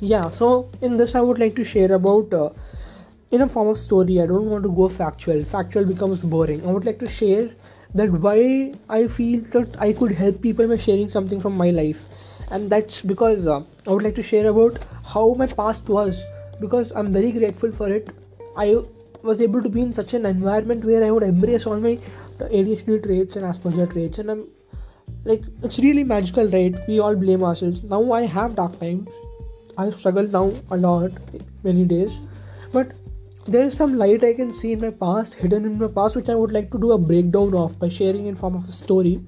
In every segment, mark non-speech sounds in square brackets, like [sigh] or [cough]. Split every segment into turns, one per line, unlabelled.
yeah so in this i would like to share about uh, in a form of story i don't want to go factual. Factual becomes boring. I would like to share that why i feel that i could help people by sharing something from my life. And that's because uh, i would like to share about how my past was. Because i'm very grateful for it. I was able to be in such an environment where i would embrace all my adhd traits and asperger traits. And i'm like it's really magical right? We all blame ourselves. Now i have dark times i struggle now a lot many days. But there is some light i can see in my past hidden in my past which i would like to do a breakdown of by sharing in form of a story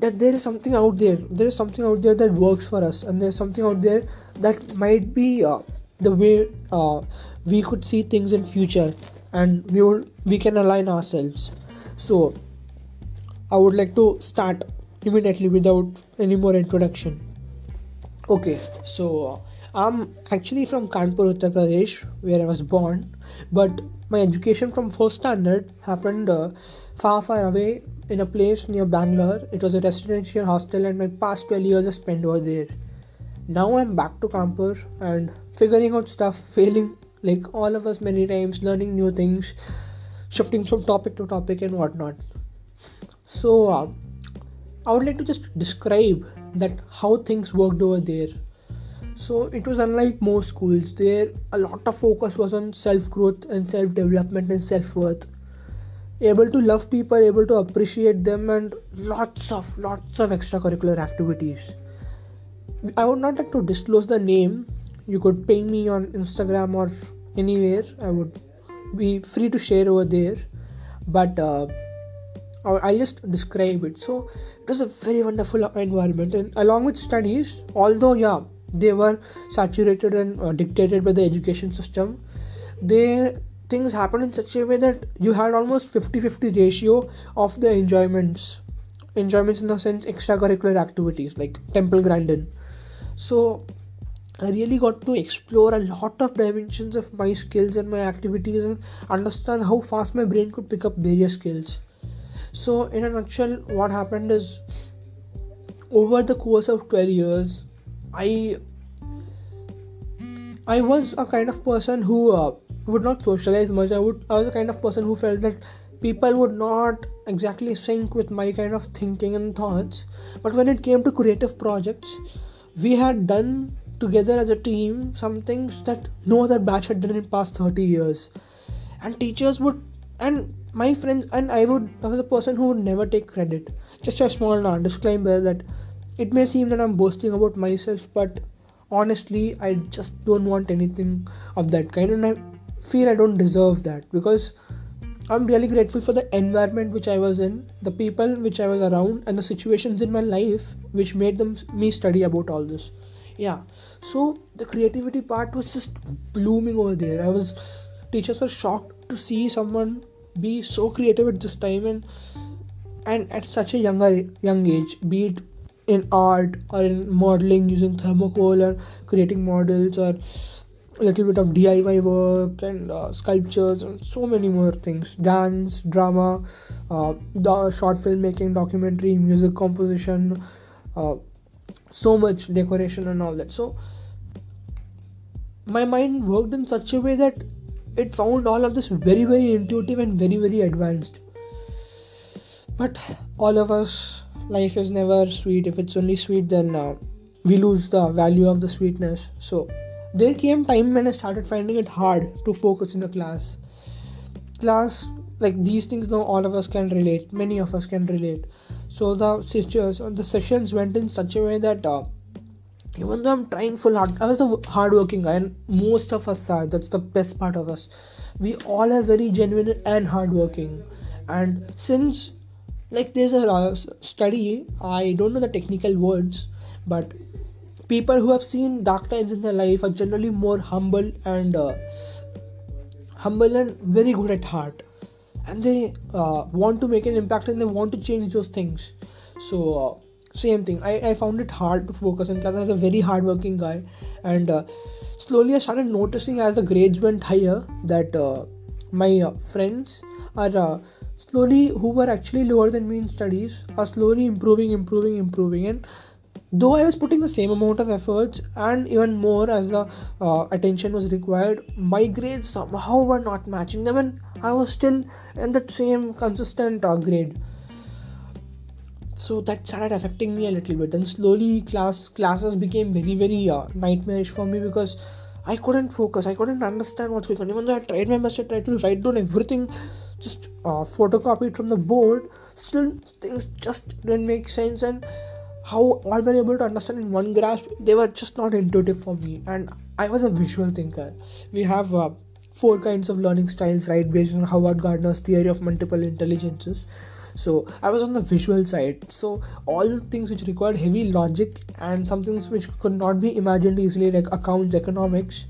that there is something out there. There is something out there that works for us and there's something out there that might be uh, the way uh, we could see things in future and we will we can align ourselves. So i would like to start immediately without any more introduction okay so i'm actually from kanpur uttar pradesh where i was born but my education from first standard happened uh, far far away in a place near bangalore. It was a residential hostel and my past 12 years i spent over there. Now i'm back to kanpur and figuring out stuff failing like all of us many times learning new things shifting from topic to topic and whatnot. So uh, I would like to just describe that how things worked over there. So it was unlike most schools. There a lot of focus was on self growth and self development and self worth. Able to love people, able to appreciate them, and lots of lots of extracurricular activities. I would not like to disclose the name. You could ping me on Instagram or anywhere. I would be free to share over there. But uh, I'll just describe it. So it was a very wonderful environment, and along with studies, although yeah, they were saturated and uh, dictated by the education system, they things happened in such a way that you had almost 50-50 ratio of the enjoyments. Enjoyments in the sense extracurricular activities like temple grandin. So i really got to explore a lot of dimensions of my skills and my activities and understand how fast my brain could pick up various skills so in a nutshell what happened is over the course of 12 years i i was a kind of person who uh, would not socialize much. I would i was a kind of person who felt that people would not exactly sync with my kind of thinking and thoughts. But when it came to creative projects we had done together as a team some things that no other batch had done in past 30 years. And teachers would and my friends and i would i was a person who would never take credit. Just a small uh, disclaimer that it may seem that i'm boasting about myself but honestly i just don't want anything of that kind. And i feel i don't deserve that because i'm really grateful for the environment which i was in the people which i was around and the situations in my life which made them me study about all this. Yeah. So the creativity part was just blooming over there. I was teachers were shocked to see someone be so creative at this time and and at such a younger young age be it in art or in modeling using thermocol or creating models or a little bit of DIY work and uh, sculptures and so many more things. Dance drama uh, the short filmmaking documentary music composition uh, so much decoration and all that. So my mind worked in such a way that it found all of this very very intuitive and very very advanced. But all of us life is never sweet. If it's only sweet then uh, we lose the value of the sweetness. So there came time when i started finding it hard to focus in the class. Class like these things now all of us can relate. Many of us can relate. So the the sessions went in such a way that uh, even though I'm trying full hard, I was a hardworking guy, and most of us are. That's the best part of us. We all are very genuine and hardworking, and since like there's a study, I don't know the technical words, but people who have seen dark times in their life are generally more humble and uh, humble and very good at heart, and they uh, want to make an impact and they want to change those things. So uh, same thing. I, I found it hard to focus in class. I was a very hardworking guy. And uh, slowly i started noticing as the grades went higher that uh, my uh, friends are uh, slowly who were actually lower than me in studies are slowly improving improving improving. And though i was putting the same amount of efforts and even more as the uh, attention was required my grades somehow were not matching them. And i was still in that same consistent uh, grade so that started affecting me a little bit. And slowly class classes became very very uh, nightmarish for me because i couldn't focus. I couldn't understand what's going on. Even though i tried my best i tried to write down everything just uh, photocopied from the board still things just didn't make sense. And how all were able to understand in one grasp they were just not intuitive for me. And i was a visual thinker. We have uh, four kinds of learning styles right? Based on howard gardner's theory of multiple intelligences so i was on the visual side. So all things which required heavy logic and some things which could not be imagined easily like accounts economics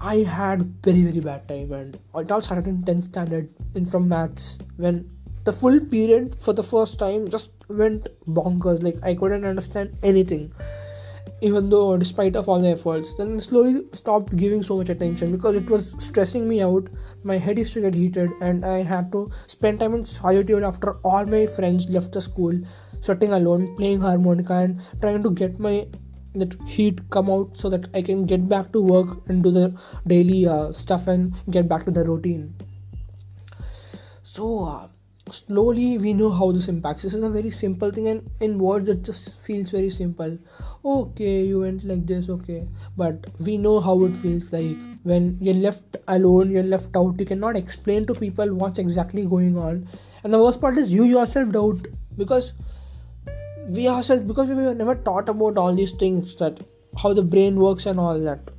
i had very very bad time. And it all started in 10th standard in from maths when the full period for the first time just went bonkers. Like i couldn't understand anything even though despite of all the efforts then slowly stopped giving so much attention because it was stressing me out. My head used to get heated and i had to spend time in solitude after all my friends left the school sitting alone playing harmonica and trying to get my that heat come out so that i can get back to work and do the daily uh, stuff and get back to the routine. So uh, slowly we know how this impacts. This is a very simple thing and in words it just feels very simple. Okay you went like this okay. But we know how it feels like. When you're left alone you're left out you cannot explain to people what's exactly going on. And the worst part is you yourself doubt because we ourselves because we were never taught about all these things that how the brain works and all that.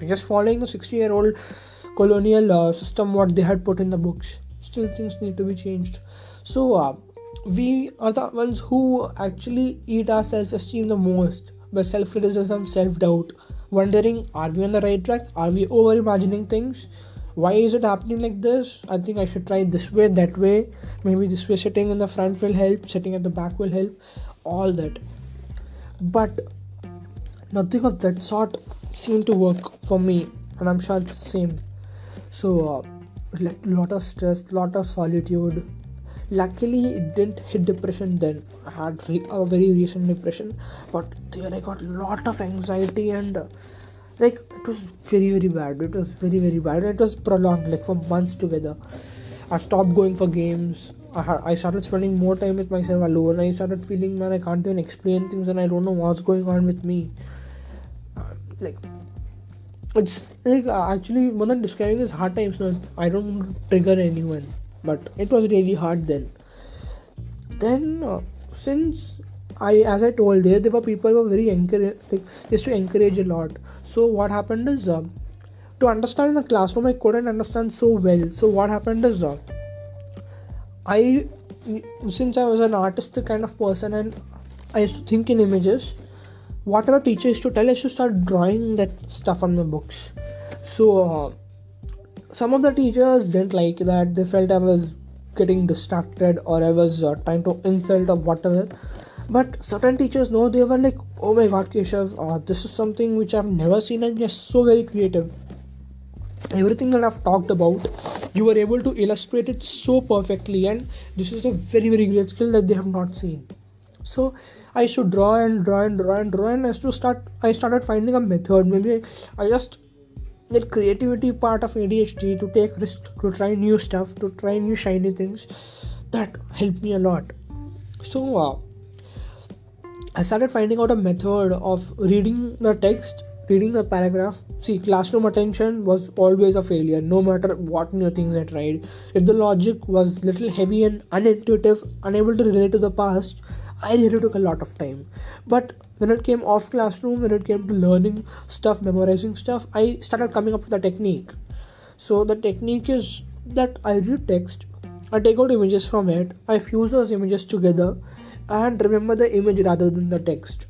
We're just following the 60 year old colonial uh, system what they had put in the books still things need to be changed. So uh, we are the ones who actually eat our self-esteem the most by self-criticism self-doubt wondering are we on the right track? Are we over imagining things? Why is it happening like this? I think i should try this way that way. Maybe this way sitting in the front will help sitting at the back will help all that. But nothing of that sort seemed to work for me and i'm sure it's the same. So uh, like a lot of stress lot of solitude. Luckily it didn't hit depression then. I had re- a very recent depression but there i got lot of anxiety and uh, like it was very very bad. It was very very bad. It was prolonged like for months together. I stopped going for games. I, I started spending more time with myself alone. I started feeling man i can't even explain things and i don't know what's going on with me. Uh, like it's like uh, actually more than describing this hard times no, i don't trigger anyone. But it was really hard then. Then uh, since i as i told there there were people who were very encourage like used to encourage a lot. So what happened is uh, to understand in the classroom i couldn't understand so well. So what happened is uh, i since i was an artistic kind of person and i used to think in images whatever teacher used to tell us to start drawing that stuff on my books. So uh, some of the teachers didn't like that. They felt i was getting distracted or i was uh, trying to insult or whatever. But certain teachers know they were like oh my god keshav uh, this is something which i've never seen and you're so very creative. Everything that i've talked about you were able to illustrate it so perfectly and this is a very very great skill that they have not seen so I used to draw and draw and draw and draw and used to start I started finding a method. Maybe I just the creativity part of ADHD to take risk, to try new stuff, to try new shiny things. That helped me a lot. So uh, I started finding out a method of reading the text, reading the paragraph. See, classroom attention was always a failure, no matter what new things I tried. If the logic was little heavy and unintuitive, unable to relate to the past, I really took a lot of time. But when it came off classroom, when it came to learning stuff, memorizing stuff, I started coming up with a technique. So the technique is that I read text, I take out images from it, I fuse those images together, and remember the image rather than the text.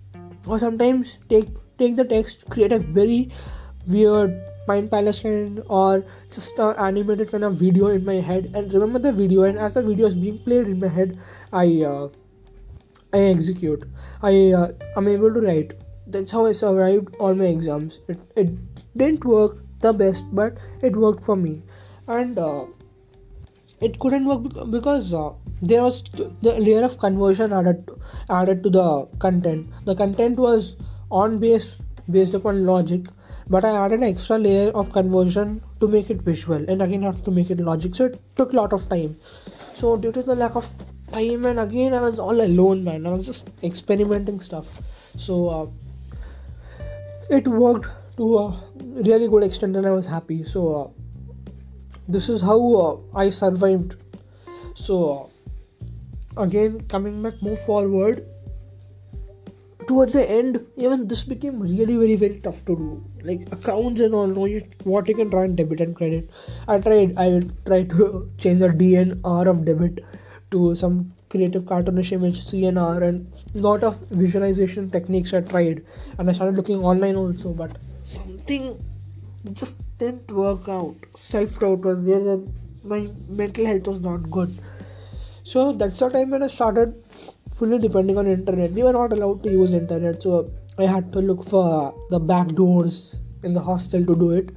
Or sometimes take take the text, create a very weird mind palace kind or just an animated kind of video in my head and remember the video and as the video is being played in my head i uh, I execute. I uh, am able to write. That's how I survived all my exams. It, it didn't work the best, but it worked for me. And uh, it couldn't work because uh, there was the layer of conversion added to, added to the content the content was on base based upon logic but i added an extra layer of conversion to make it visual and again have to make it logic so it took a lot of time so due to the lack of time and again i was all alone man. I was just experimenting stuff. So uh, it worked to a really good extent and i was happy. So uh, this is how uh, i survived. So uh, again coming back move forward. Towards the end even this became really very very tough to do. Like accounts and all know you, what you can try and debit and credit. I tried i tried to [laughs] change the dnr of debit to some creative cartoonish image cnr and lot of visualization techniques i tried and i started looking online also but something just didn't work out. Self doubt was there, and my mental health was not good. So that's the time when I started fully depending on internet. We were not allowed to use internet, so I had to look for the back doors in the hostel to do it.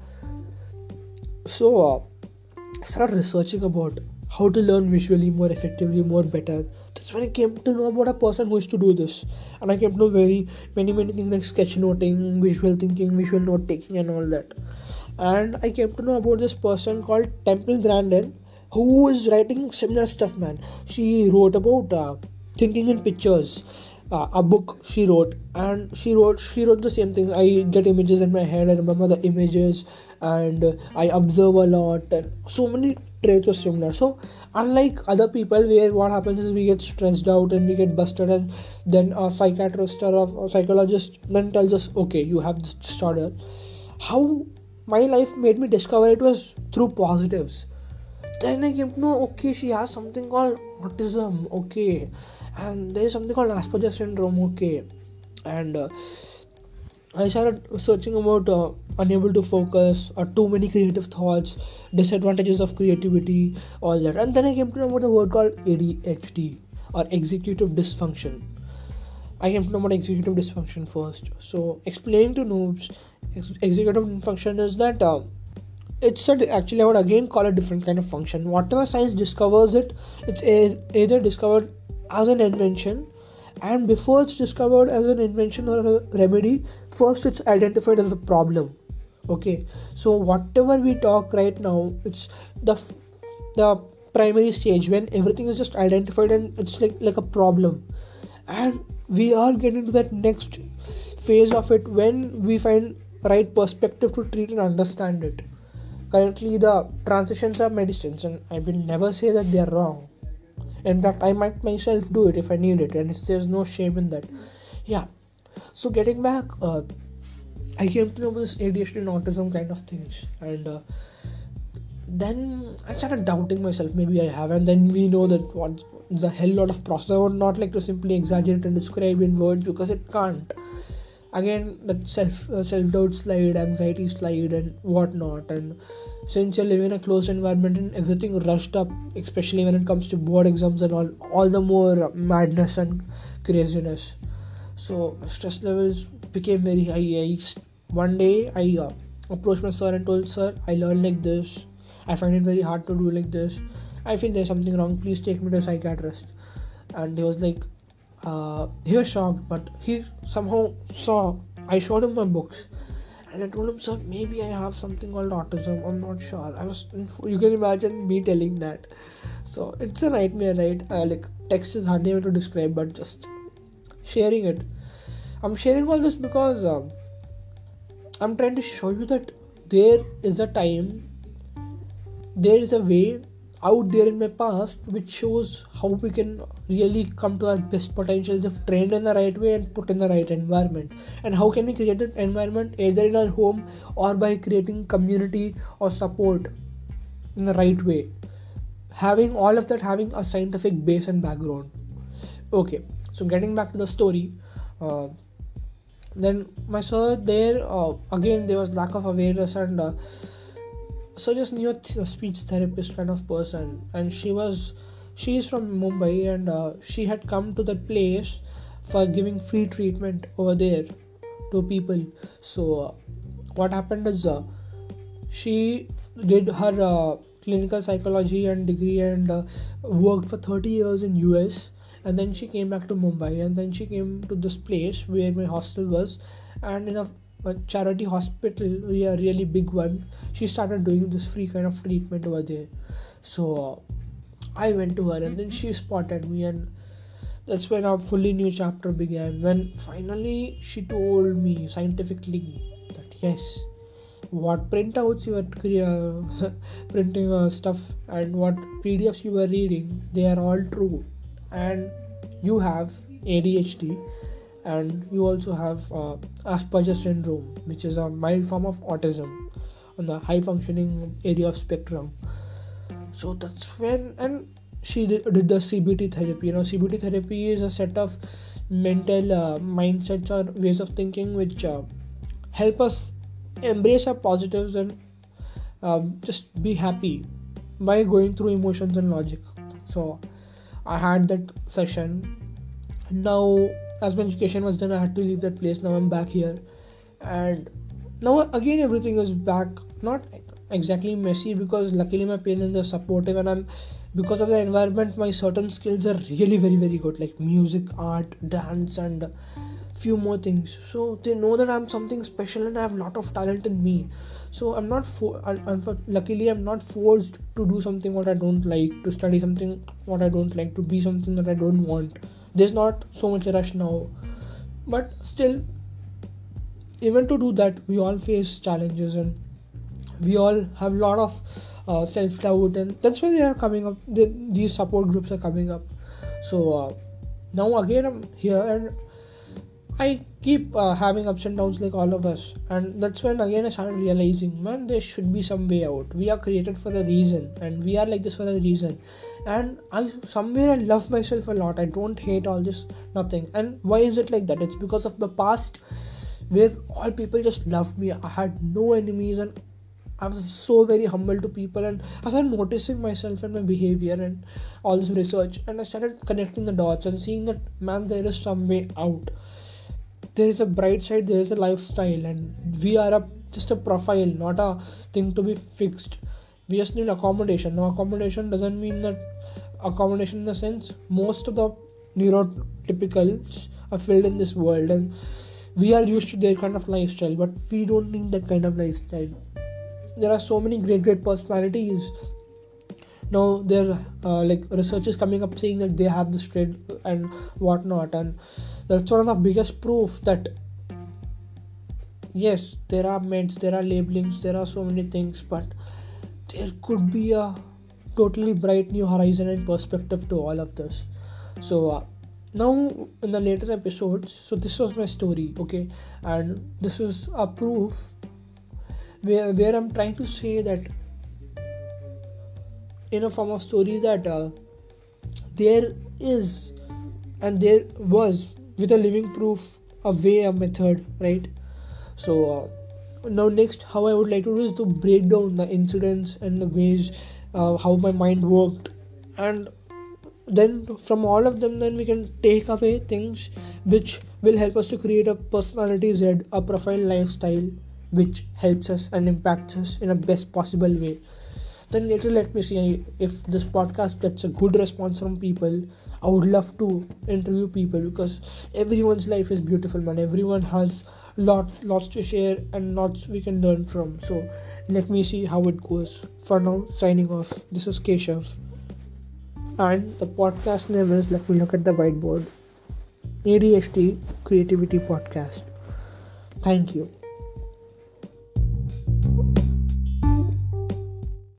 So uh, started researching about how to learn visually more effectively, more better. That's when I came to know about a person who used to do this, and I came to know very many many things like sketchnoting, visual thinking, visual note taking, and all that. And I came to know about this person called Temple Grandin, who is writing similar stuff. Man, she wrote about uh, thinking in pictures. Uh, a book she wrote and she wrote she wrote the same thing i get images in my head i remember the images and i observe a lot and so many traits were similar so unlike other people where what happens is we get stressed out and we get busted and then a psychiatrist or a psychologist then tells us okay you have this disorder. How my life made me discover it was through positives. Then i came to know okay she has something called autism okay. And there's something called asperger syndrome okay. And uh, I started searching about uh, unable to focus or too many creative thoughts, disadvantages of creativity, all that. And then I came to know about the word called ADHD or executive dysfunction. I came to know about executive dysfunction first. So, explaining to noobs, ex- executive dysfunction is that uh, it's a, actually I would again call a different kind of function. Whatever science discovers it, it's a, either discovered as an invention and before it's discovered as an invention or a remedy first it's identified as a problem. Okay? So whatever we talk right now it's the the primary stage when everything is just identified and it's like like a problem. And we are getting to that next phase of it when we find right perspective to treat and understand it. Currently the transitions are medicines and i will never say that they are wrong in fact i might myself do it if i need it and there's no shame in that. Yeah. So getting back uh, i came to know this adhd and autism kind of things and uh, then i started doubting myself. Maybe i have and then we know that what's a hell lot of process i would not like to simply exaggerate and describe in words because it can't again that self uh, self doubt slide anxiety slide and whatnot. And since you're living in a closed environment and everything rushed up especially when it comes to board exams and all all the more madness and craziness. So stress levels became very high. I, one day i uh, approached my sir and told sir i learned like this. I find it very hard to do like this. I feel there's something wrong. Please take me to a psychiatrist. And he was like uh, he was shocked but he somehow saw i showed him my books and I told him, sir, maybe I have something called autism. I'm not sure. I was, you can imagine me telling that. So it's a nightmare, right? Uh, like text is hardly able to describe, but just sharing it. I'm sharing all this because um, I'm trying to show you that there is a time, there is a way out there in my past which shows how we can really come to our best potentials if trained in the right way and put in the right environment. And how can we create an environment either in our home or by creating community or support in the right way? Having all of that having a scientific base and background. Okay so getting back to the story uh, then my sir there uh, again there was lack of awareness and uh, just new a speech therapist kind of person. And she was she is from mumbai and uh, she had come to that place for giving free treatment over there to people. So uh, what happened is uh, she did her uh, clinical psychology and degree and uh, worked for 30 years in US and then she came back to Mumbai and then she came to this place where my hostel was. And in a, a charity hospital a really big one. She started doing this free kind of treatment over there. So I went to her and then she spotted me and that's when a fully new chapter began. When finally she told me scientifically that yes what printouts you were [laughs] printing uh, stuff and what pdfs you were reading they are all true. And you have adhd and you also have uh, asperger's syndrome which is a mild form of autism on the high functioning area of spectrum. So that's when and she did, the cbt therapy. You know cbt therapy is a set of mental uh, mindsets or ways of thinking which uh, help us embrace our positives and um, just be happy by going through emotions and logic. So i had that session. Now as my education was done i had to leave that place. Now i'm back here. And now again everything is back. Not exactly messy because luckily my parents are supportive and i'm because of the environment my certain skills are really very very good. Like music art dance and few more things. So they know that i'm something special and i have a lot of talent in me. So i'm not for luckily i'm not forced to do something what i don't like to study something what i don't like to be something that i don't want there's not so much rush now. But still even to do that we all face challenges and we all have a lot of uh, self-doubt and that's why they are coming up they, these support groups are coming up. So uh, now again i'm here and I keep uh, having ups and downs like all of us, and that's when again I started realizing, man, there should be some way out. We are created for a reason, and we are like this for a reason. And I somewhere I love myself a lot. I don't hate all this nothing. And why is it like that? It's because of the past, where all people just loved me. I had no enemies, and I was so very humble to people, and I started noticing myself and my behavior and all this research, and I started connecting the dots and seeing that man, there is some way out there is a bright side there is a lifestyle and we are a just a profile not a thing to be fixed. We just need accommodation. Now accommodation doesn't mean that accommodation in the sense most of the neurotypicals are filled in this world and we are used to their kind of lifestyle but we don't need that kind of lifestyle. There are so many great great personalities. Now there uh, like researchers coming up saying that they have this trait and whatnot and that's one of the biggest proof that yes there are meds there are labelings there are so many things but there could be a totally bright new horizon and perspective to all of this. So uh, now in the later episodes so this was my story okay? And this is a proof where, where i'm trying to say that in a form of story that uh, there is and there was with a living proof a way a method right? So uh, now next how i would like to do is to break down the incidents and the ways uh, how my mind worked. And then from all of them then we can take away things which will help us to create a personality z a profile lifestyle which helps us and impacts us in a best possible way then later let me see if this podcast gets a good response from people I would love to interview people because everyone's life is beautiful, man. Everyone has lots, lots to share and lots we can learn from. So let me see how it goes. For now, signing off. This is Keshav, and the podcast name is. Let me look at the whiteboard. ADHD Creativity Podcast. Thank you.